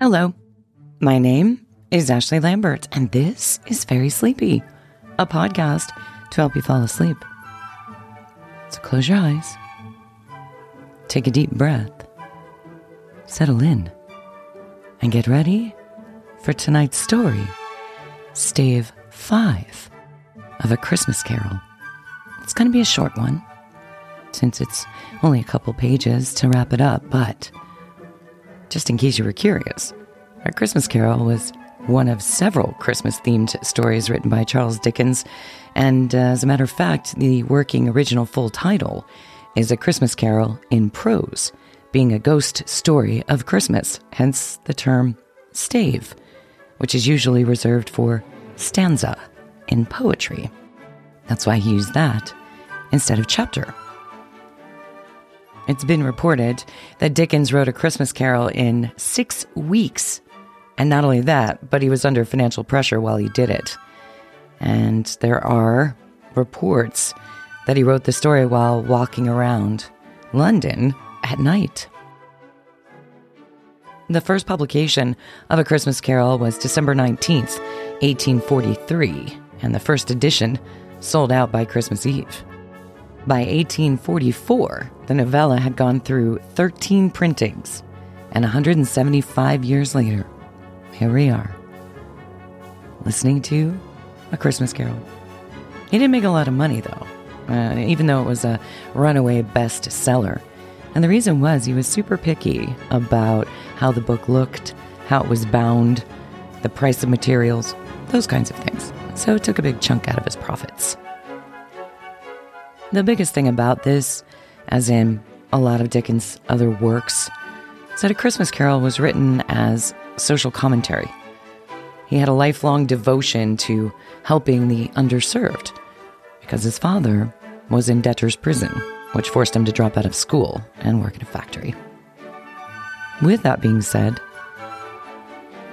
Hello, my name is Ashley Lambert, and this is Fairy Sleepy, a podcast to help you fall asleep. So close your eyes, take a deep breath, settle in, and get ready for tonight's story, Stave 5 of A Christmas Carol. It's going to be a short one, since it's only a couple pages to wrap it up, but just in case you were curious, A Christmas Carol was one of several Christmas themed stories written by Charles Dickens. And uh, as a matter of fact, the working original full title is A Christmas Carol in Prose, being a ghost story of Christmas, hence the term stave, which is usually reserved for stanza in poetry. That's why he used that instead of chapter. It's been reported that Dickens wrote A Christmas Carol in six weeks. And not only that, but he was under financial pressure while he did it. And there are reports that he wrote the story while walking around London at night. The first publication of A Christmas Carol was December 19th, 1843, and the first edition sold out by Christmas Eve. By 1844, the novella had gone through 13 printings, and 175 years later, here we are, listening to A Christmas Carol. He didn't make a lot of money, though, uh, even though it was a runaway bestseller. And the reason was he was super picky about how the book looked, how it was bound, the price of materials, those kinds of things. So it took a big chunk out of his profits. The biggest thing about this, as in a lot of Dickens' other works, is that A Christmas Carol was written as social commentary. He had a lifelong devotion to helping the underserved because his father was in debtor's prison, which forced him to drop out of school and work in a factory. With that being said,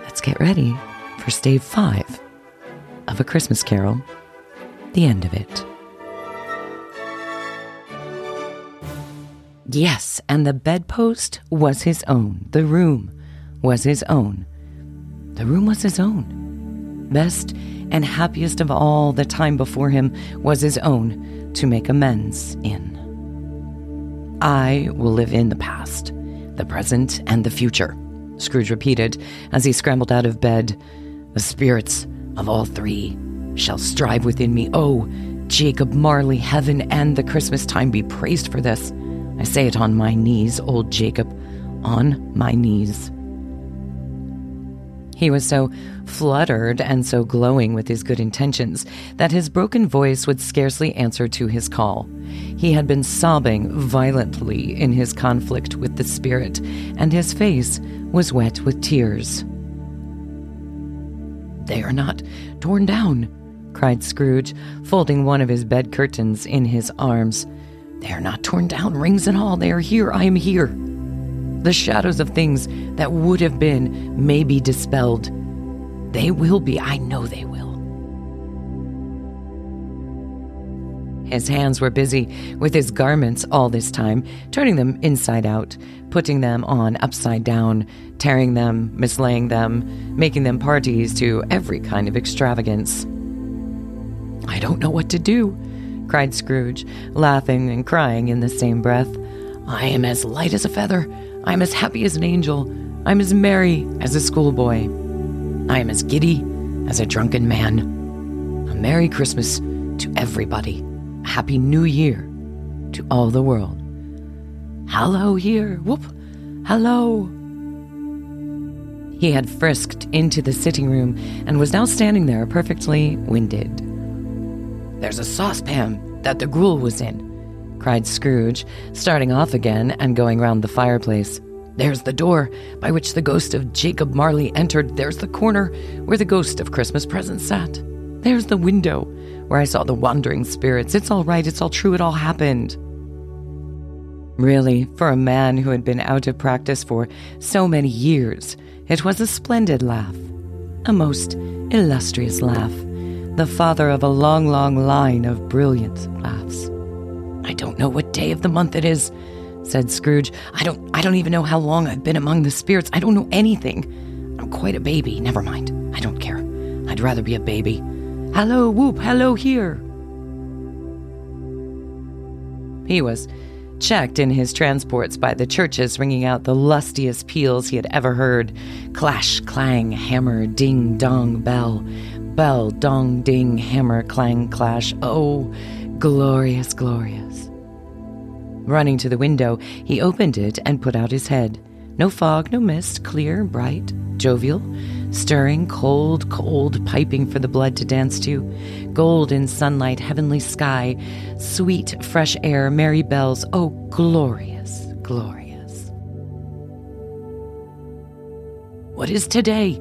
let's get ready for stave five of A Christmas Carol, the end of it. Yes, and the bedpost was his own. The room was his own. The room was his own. Best and happiest of all the time before him was his own to make amends in. I will live in the past, the present, and the future, Scrooge repeated as he scrambled out of bed. The spirits of all three shall strive within me. Oh, Jacob Marley, heaven and the Christmas time be praised for this. I say it on my knees, old Jacob, on my knees. He was so fluttered and so glowing with his good intentions that his broken voice would scarcely answer to his call. He had been sobbing violently in his conflict with the spirit, and his face was wet with tears. They are not torn down, cried Scrooge, folding one of his bed curtains in his arms. They are not torn down, rings and all. They are here. I am here. The shadows of things that would have been may be dispelled. They will be. I know they will. His hands were busy with his garments all this time, turning them inside out, putting them on upside down, tearing them, mislaying them, making them parties to every kind of extravagance. I don't know what to do, cried Scrooge, laughing and crying in the same breath. I am as light as a feather. I am as happy as an angel. I am as merry as a schoolboy. I am as giddy as a drunken man. A Merry Christmas to everybody. A Happy New Year to all the world. Hello here. Whoop. Hello. He had frisked into the sitting room and was now standing there perfectly winded. There's a saucepan that the gruel was in, cried Scrooge, starting off again and going round the fireplace. There's the door by which the ghost of Jacob Marley entered. There's the corner where the ghost of Christmas present sat. There's the window where I saw the wandering spirits. It's all right, it's all true, it all happened. Really, for a man who had been out of practice for so many years, it was a splendid laugh. A most illustrious laugh. The father of a long, long line of brilliant laughs. I don't know what day of the month it is, said Scrooge. I don't I don't even know how long I've been among the spirits. I don't know anything. I'm quite a baby. Never mind. I don't care. I'd rather be a baby. Hello, whoop, hello here. He was checked in his transports by the churches ringing out the lustiest peals he had ever heard clash, clang, hammer, ding, dong, bell, bell, dong, ding, hammer, clang, clash. Oh, glorious, glorious. Running to the window, he opened it and put out his head. No fog, no mist, clear, bright, jovial, stirring, cold, cold, piping for the blood to dance to. Golden sunlight, heavenly sky, sweet, fresh air, merry bells. Oh, glorious, glorious. What is today?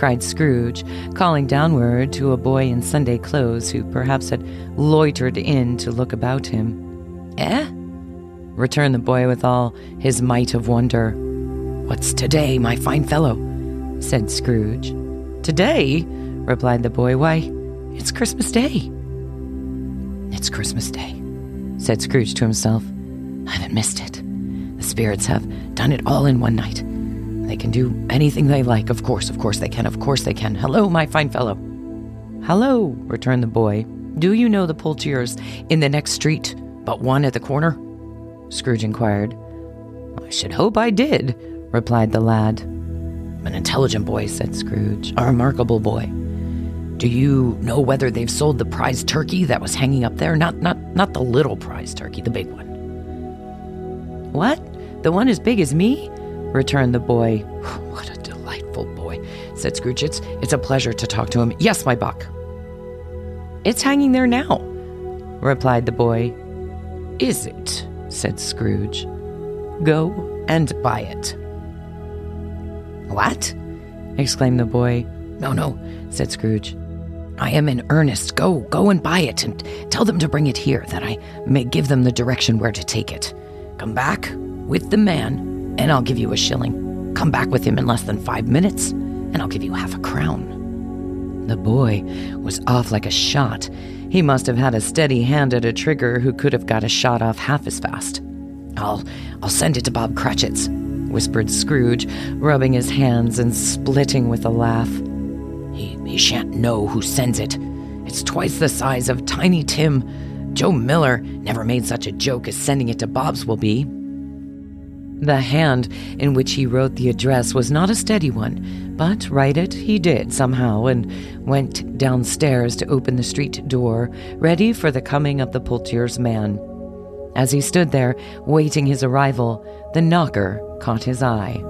Cried Scrooge, calling downward to a boy in Sunday clothes who perhaps had loitered in to look about him. Eh? returned the boy with all his might of wonder. What's today, my fine fellow? said Scrooge. Today? replied the boy. Why, it's Christmas Day. It's Christmas Day, said Scrooge to himself. I haven't missed it. The spirits have done it all in one night. They can do anything they like. Of course, of course they can. Of course they can. Hello, my fine fellow. Hello, returned the boy. Do you know the poultiers in the next street, but one at the corner? Scrooge inquired. I should hope I did, replied the lad. An intelligent boy, said Scrooge. A remarkable boy. Do you know whether they've sold the prize turkey that was hanging up there? Not not not the little prize turkey, the big one. What? The one as big as me? Returned the boy. What a delightful boy, said Scrooge. It's it's a pleasure to talk to him. Yes, my buck. It's hanging there now, replied the boy. Is it? said Scrooge. Go and buy it. What? exclaimed the boy. No, no, said Scrooge. I am in earnest. Go, go and buy it, and tell them to bring it here, that I may give them the direction where to take it. Come back with the man, and I'll give you a shilling. Come back with him in less than five minutes, and I'll give you half a crown. The boy was off like a shot. He must have had a steady hand at a trigger who could have got a shot off half as fast. I'll I'll send it to Bob Cratchit's, whispered Scrooge, rubbing his hands and splitting with a laugh. He, he shan't know who sends it. It's twice the size of Tiny Tim. Joe Miller never made such a joke as sending it to Bob's will be. The hand in which he wrote the address was not a steady one, but write it he did somehow and went downstairs to open the street door, ready for the coming of the poultier's man. As he stood there, waiting his arrival, the knocker caught his eye.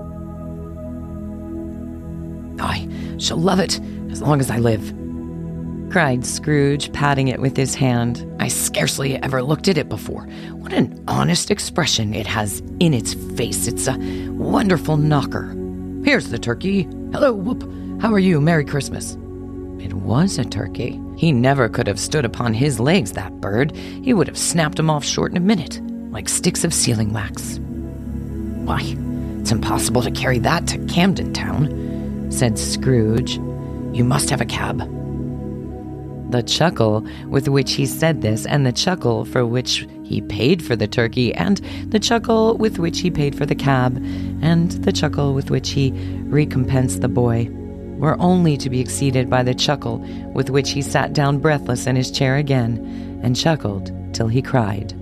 I shall love it as long as I live, cried Scrooge, patting it with his hand. I scarcely ever looked at it before. What an honest expression it has in its face. It's a wonderful knocker. Here's the turkey. Hello, whoop. How are you? Merry Christmas. It was a turkey. He never could have stood upon his legs, that bird. He would have snapped them off short in a minute, like sticks of sealing wax. Why, it's impossible to carry that to Camden Town, said Scrooge. You must have a cab. The chuckle with which he said this, and the chuckle for which he paid for the turkey, and the chuckle with which he paid for the cab, and the chuckle with which he recompensed the boy, were only to be exceeded by the chuckle with which he sat down breathless in his chair again and chuckled till he cried.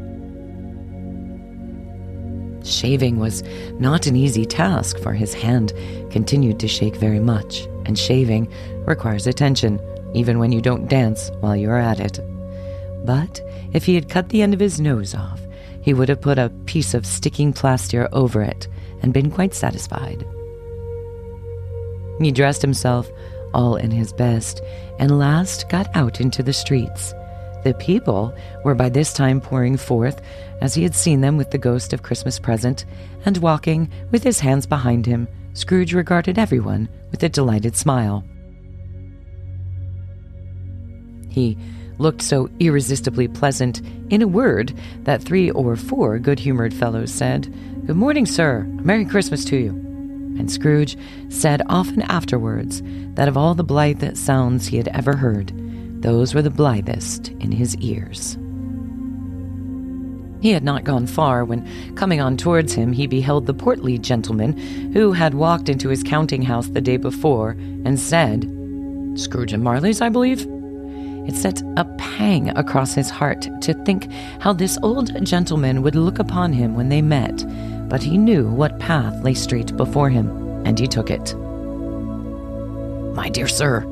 Shaving was not an easy task, for his hand continued to shake very much, and shaving requires attention, even when you don't dance while you are at it. But if he had cut the end of his nose off, he would have put a piece of sticking plaster over it and been quite satisfied. He dressed himself all in his best and last got out into the streets. The people were by this time pouring forth, as he had seen them with the ghost of Christmas present, and walking with his hands behind him, Scrooge regarded everyone with a delighted smile. He looked so irresistibly pleasant, in a word, that three or four good humored fellows said, Good morning, sir. Merry Christmas to you. And Scrooge said often afterwards that of all the blithe sounds he had ever heard, those were the blithest in his ears. He had not gone far when, coming on towards him, he beheld the portly gentleman who had walked into his counting house the day before and said, Scrooge and Marley's, I believe? It set a pang across his heart to think how this old gentleman would look upon him when they met, but he knew what path lay straight before him, and he took it. My dear sir,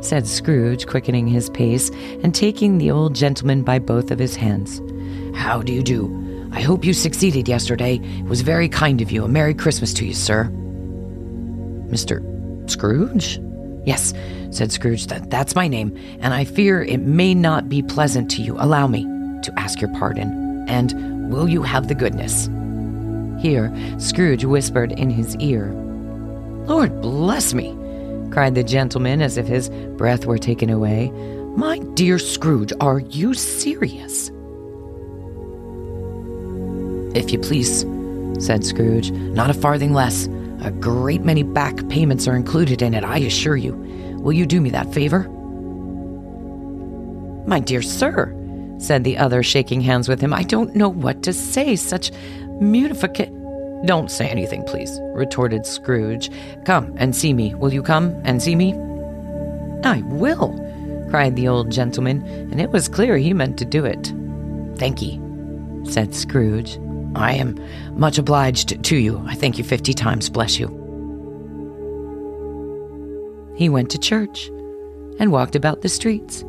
said Scrooge, quickening his pace and taking the old gentleman by both of his hands. How do you do? I hope you succeeded yesterday. It was very kind of you. A Merry Christmas to you, sir. Mr. Scrooge? Yes, said Scrooge. That, that's my name, and I fear it may not be pleasant to you. Allow me to ask your pardon. And will you have the goodness? Here, Scrooge whispered in his ear. Lord bless me, cried the gentleman as if his breath were taken away. My dear Scrooge, are you serious? If you please, said Scrooge, not a farthing less. A great many back payments are included in it, I assure you. Will you do me that favor? My dear sir, said the other, shaking hands with him, I don't know what to say. Such munifica. Don't say anything, please, retorted Scrooge. Come and see me. Will you come and see me? I will, cried the old gentleman, and it was clear he meant to do it. Thank ye, said Scrooge. I am much obliged to you. I thank you fifty times. Bless you. He went to church and walked about the streets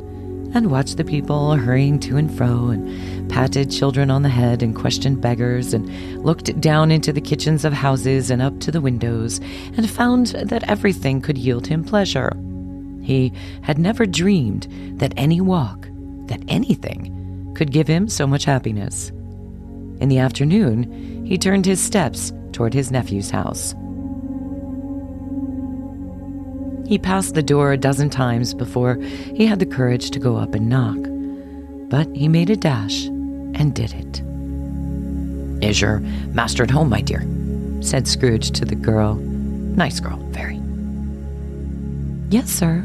and watched the people hurrying to and fro and patted children on the head and questioned beggars and looked down into the kitchens of houses and up to the windows and found that everything could yield him pleasure. He had never dreamed that any walk, that anything, could give him so much happiness. In the afternoon, he turned his steps toward his nephew's house. He passed the door a dozen times before he had the courage to go up and knock. But he made a dash and did it. Is your master at home, my dear? said Scrooge to the girl. Nice girl, very. Yes, sir.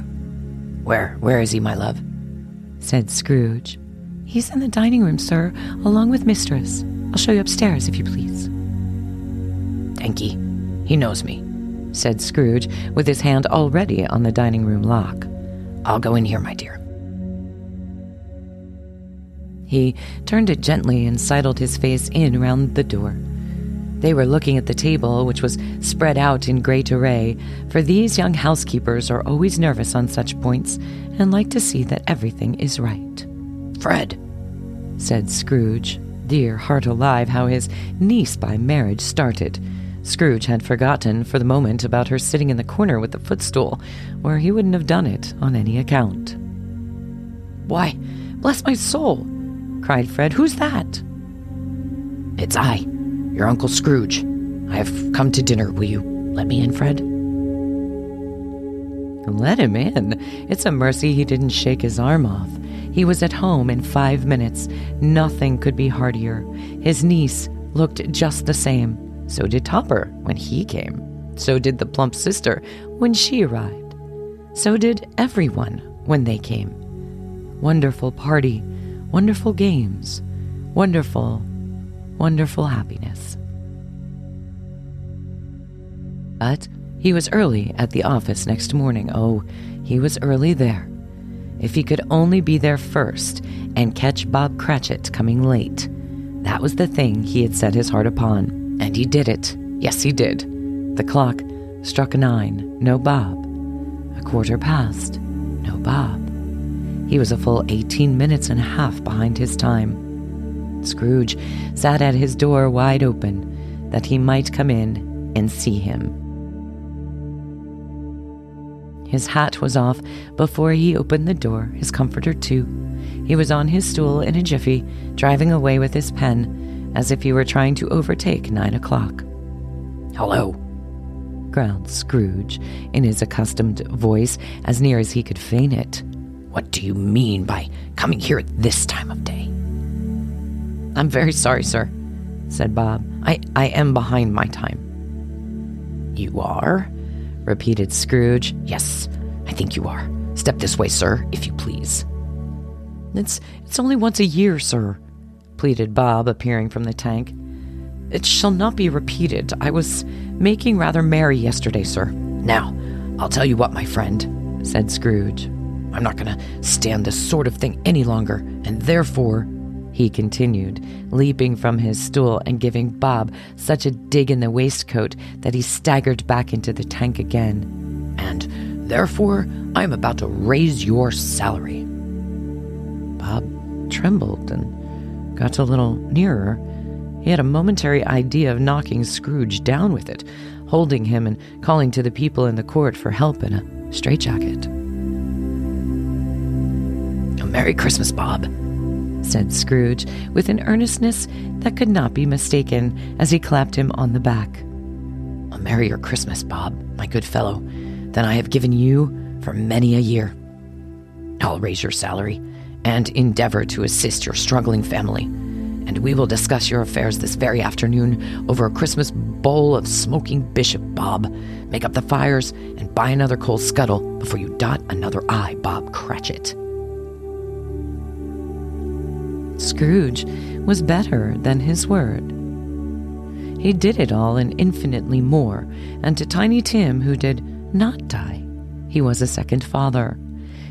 Where, where is he, my love? said Scrooge. He's in the dining room, sir, along with mistress. I'll show you upstairs, if you please. Thank ye. He knows me, said Scrooge, with his hand already on the dining room lock. I'll go in here, my dear. He turned it gently and sidled his face in round the door. They were looking at the table, which was spread out in great array, for these young housekeepers are always nervous on such points and like to see that everything is right. Fred, said Scrooge, dear heart alive, how his niece by marriage started. Scrooge had forgotten for the moment about her sitting in the corner with the footstool, where he wouldn't have done it on any account. Why, bless my soul, cried Fred. Who's that? It's I, your Uncle Scrooge. I have come to dinner. Will you let me in, Fred? Let him in. It's a mercy he didn't shake his arm off. He was at home in five minutes. Nothing could be heartier. His niece looked just the same. So did Topper when he came. So did the plump sister when she arrived. So did everyone when they came. Wonderful party, wonderful games, wonderful, wonderful happiness. But he was early at the office next morning. Oh, he was early there. If he could only be there first and catch Bob Cratchit coming late. That was the thing he had set his heart upon, and he did it. Yes, he did. The clock struck nine, no Bob. A quarter past, no Bob. He was a full 18 minutes and a half behind his time. Scrooge sat at his door wide open that he might come in and see him. His hat was off before he opened the door, his comforter too. He was on his stool in a jiffy, driving away with his pen, as if he were trying to overtake nine o'clock. Hello, growled Scrooge in his accustomed voice, as near as he could feign it. What do you mean by coming here at this time of day? I'm very sorry, sir, said Bob. I, I am behind my time. You are? repeated Scrooge. Yes, I think you are. Step this way, sir, if you please. It's it's only once a year, sir. Pleaded Bob, appearing from the tank. It shall not be repeated. I was making rather merry yesterday, sir. Now, I'll tell you what, my friend, said Scrooge. I'm not going to stand this sort of thing any longer, and therefore, he continued, leaping from his stool and giving Bob such a dig in the waistcoat that he staggered back into the tank again. And therefore, I am about to raise your salary. Bob trembled and got a little nearer. He had a momentary idea of knocking Scrooge down with it, holding him and calling to the people in the court for help in a straitjacket. A Merry Christmas, Bob, said Scrooge with an earnestness that could not be mistaken as he clapped him on the back. A merrier Christmas, Bob, my good fellow, than I have given you for many a year. I'll raise your salary and endeavor to assist your struggling family and we will discuss your affairs this very afternoon over a Christmas bowl of smoking Bishop, Bob. Make up the fires and buy another coal scuttle before you dot another I, Bob Cratchit. Scrooge was better than his word. He did it all and infinitely more, and to Tiny Tim, who did not die, he was a second father.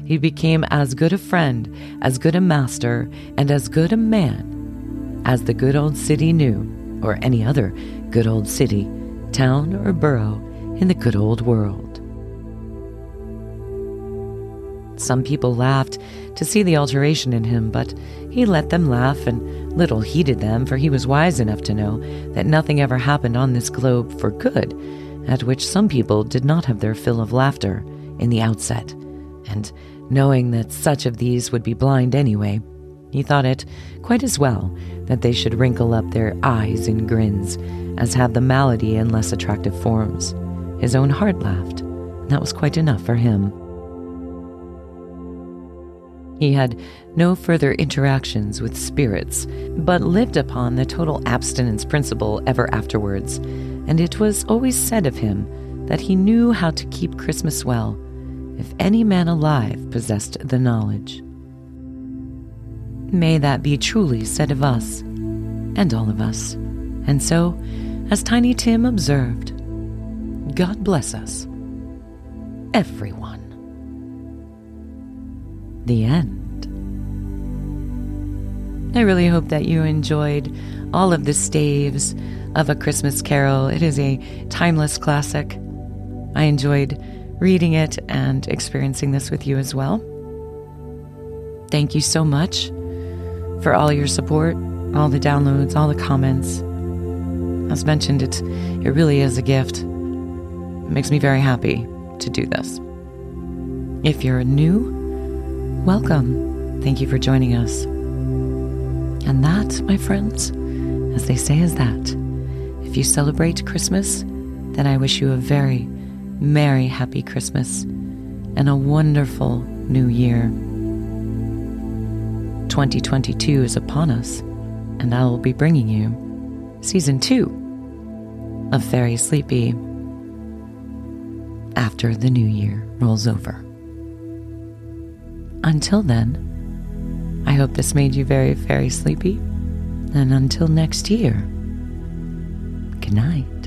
He became as good a friend, as good a master, and as good a man as the good old city knew, or any other good old city, town, or borough in the good old world. Some people laughed to see the alteration in him, but he let them laugh and little heeded them, for he was wise enough to know that nothing ever happened on this globe for good, at which some people did not have their fill of laughter in the outset, and knowing that such of these would be blind anyway, he thought it quite as well that they should wrinkle up their eyes in grins as have the malady in less attractive forms. His own heart laughed, and that was quite enough for him. He had no further interactions with spirits, but lived upon the total abstinence principle ever afterwards, and it was always said of him that he knew how to keep Christmas well, if any man alive possessed the knowledge. May that be truly said of us, and all of us. And so, as Tiny Tim observed, God bless us, everyone. The end. I really hope that you enjoyed all of the staves of A Christmas Carol. It is a timeless classic. I enjoyed reading it and experiencing this with you as well. Thank you so much for all your support, all the downloads, all the comments. As mentioned, it, it really is a gift. It makes me very happy to do this. If you're new, welcome. Thank you for joining us. And that, my friends, as they say, is that. If you celebrate Christmas, then I wish you a very merry, happy Christmas and a wonderful new year. 2022 is upon us, and I will be bringing you season two of Fairy Sleepy after the new year rolls over. Until then, I hope this made you very, very sleepy. And until next year, good night.